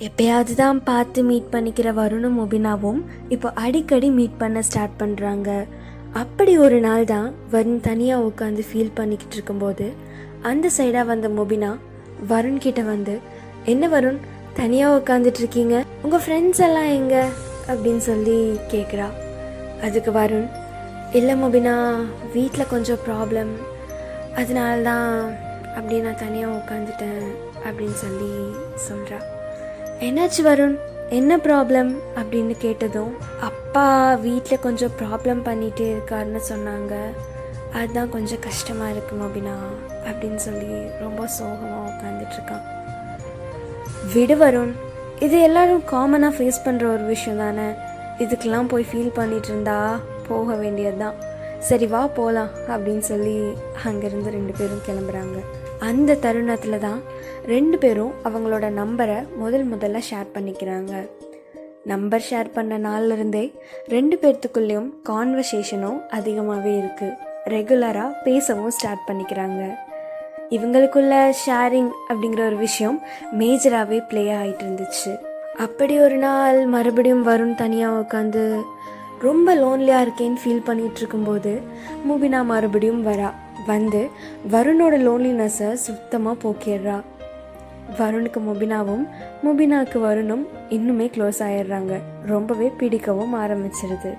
எப்பயாவது தான் பார்த்து மீட் பண்ணிக்கிற வருணும் முபினாவும் இப்போ அடிக்கடி மீட் பண்ண ஸ்டார்ட் பண்ணுறாங்க அப்படி ஒரு நாள் தான் வருண் தனியாக உட்காந்து ஃபீல் பண்ணிக்கிட்டு இருக்கும்போது அந்த சைடாக வந்த முபினா வருண் கிட்ட வந்து என்ன வருண் தனியாக உட்காந்துட்டு இருக்கீங்க? உங்கள் ஃப்ரெண்ட்ஸ் எல்லாம் எங்க? அப்படின்னு சொல்லி கேட்குறா அதுக்கு வருண் இல்லை முபினா வீட்டில் கொஞ்சம் ப்ராப்ளம் அதனால தான் அப்படி நான் தனியாக உட்காந்துட்டேன் அப்படின்னு சொல்லி சொல்கிறா என்னாச்சு வருண்? என்ன ப்ராப்ளம் அப்படின்னு கேட்டதும் அப்பா வீட்டில் கொஞ்சம் ப்ராப்ளம் பண்ணிகிட்டே இருக்காருன்னு சொன்னாங்க. அதுதான் கொஞ்சம் கஷ்டமாக இருக்கும் அப்படினா அப்படின்னு சொல்லி ரொம்ப சோகமாக உட்காந்துட்ருக்கான் விடு வருண் இது எல்லாரும் காமனாக ஃபேஸ் பண்ணுற ஒரு விஷயம் தானே. இதுக்கெல்லாம் போய் ஃபீல் பண்ணிகிட்டு இருந்தா போக வேண்டியது தான் சரி வா போகலாம் அப்படின்னு சொல்லி அங்கேருந்து ரெண்டு பேரும் கிளம்புறாங்க. அந்த தருணத்தில் தான் ரெண்டு பேரும் அவங்களோட நம்பரை முதல் முதல்ல ஷேர் பண்ணிக்கிறாங்க. நம்பர் ஷேர் பண்ண நாள்ல இருந்தே ரெண்டு பேர்த்துக்குள்ளேயும் கான்வர்சேஷனும் அதிகமாகவே இருக்குது ரெகுலராக பேசவும் ஸ்டார்ட் பண்ணிக்கிறாங்க. இவங்களுக்குள்ள ஷேரிங் அப்படிங்கிற ஒரு விஷயம் மேஜராகவே ப்ளே ஆகிட்டு இருந்துச்சு. அப்படி ஒரு நாள் மறுபடியும் வருண் தனியாக உட்காந்து ரொம்ப லோன்லியாக இருக்கேன்னு ஃபீல் பண்ணிகிட்டு இருக்கும்போது மூபினா மறுபடியும் வரா. வந்து வருணோட லோன்லினஸை சுத்தமாக போக்கிடுறா. வருணுக்கு முபினாவும் முபினாவுக்கு வருணும் இன்னுமே க்ளோஸ் ஆயிடுறாங்க. ரொம்பவே பிடிக்கவும் ஆரம்பிச்சிருது.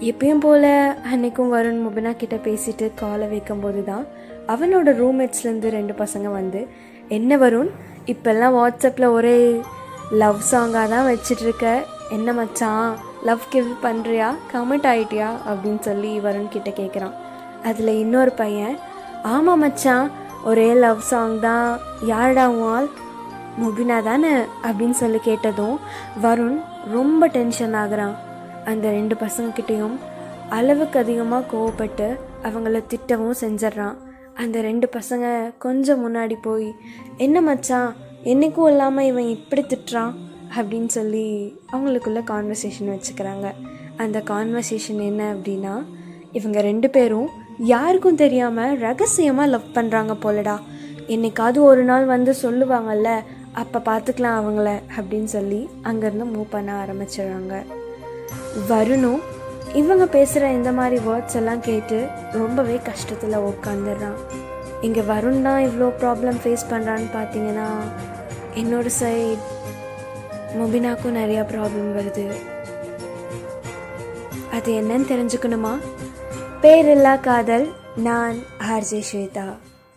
எப்பயும் போல அன்னைக்கும் வருண் முபினா கிட்ட பேசிட்டு காலை வைக்கும்போது தான் அவனோட ரூம்மேட்ஸ்லேருந்து ரெண்டு பசங்க வந்து என்ன வருண் இப்போல்லாம் வாட்ஸ்அப்பில் ஒரே லவ் சாங்காக தான் வச்சிட்ருக்க? என்ன மச்சான்? லவ் கிவ் பண்ணுறியா கமெண்ட் ஆகிட்டியா அப்படின்னு சொல்லி வருண் கிட்ட கேட்குறான் அதில் இன்னொரு பையன் ஆமாம் மச்சான் ஒரே லவ் சாங் தான். யாரடா உன் முபினா தானே? அப்படின்னு சொல்லி கேட்டதும் வருண் ரொம்ப டென்ஷன் ஆகுறான். அந்த ரெண்டு பசங்கக்கிட்டேயும் அளவுக்கு அதிகமாக கோவப்பட்டு அவங்கள திட்டவும் செஞ்சிட்றான். அந்த ரெண்டு பசங்க கொஞ்சம் முன்னாடி போய் என்ன மச்சான் என்னைக்கும் இல்லாமல் இவன் இப்படி திட்டுறான்? அப்படின்னு சொல்லி அவங்களுக்குள்ள கான்வர்சேஷன் வச்சுக்கிறாங்க. அந்த கான்வர்சேஷன் என்ன அப்படின்னா இவங்க ரெண்டு பேரும் யாருக்கும் தெரியாமல் ரகசியமாக லவ் பண்ணுறாங்க போலடா. என்னைக்காவது ஒரு நாள் வந்து சொல்லுவாங்கல்ல அப்போ பார்த்துக்கலாம் அவங்கள அப்படின்னு சொல்லி அங்கேருந்து மூவ் பண்ண ஆரம்பிச்சிடுறாங்க. வருணும் இவங்க பேசுகிற இந்த மாதிரி வேர்ட்ஸ் எல்லாம் கேட்டு ரொம்பவே கஷ்டத்தில் உட்காந்துடுறான் இங்கே வருண் தான் இவ்வளோ ப்ராப்ளம் ஃபேஸ் பண்ணுறான்னு பார்த்தீங்கன்னா என்னோட சைட் முபினாக்கும் நிறையா ப்ராப்ளம் வருது. அது என்னன்னு தெரிஞ்சுக்கணுமா? பேரில்லா காதல் நான் ஆர்ஜே ஸ்வேதா.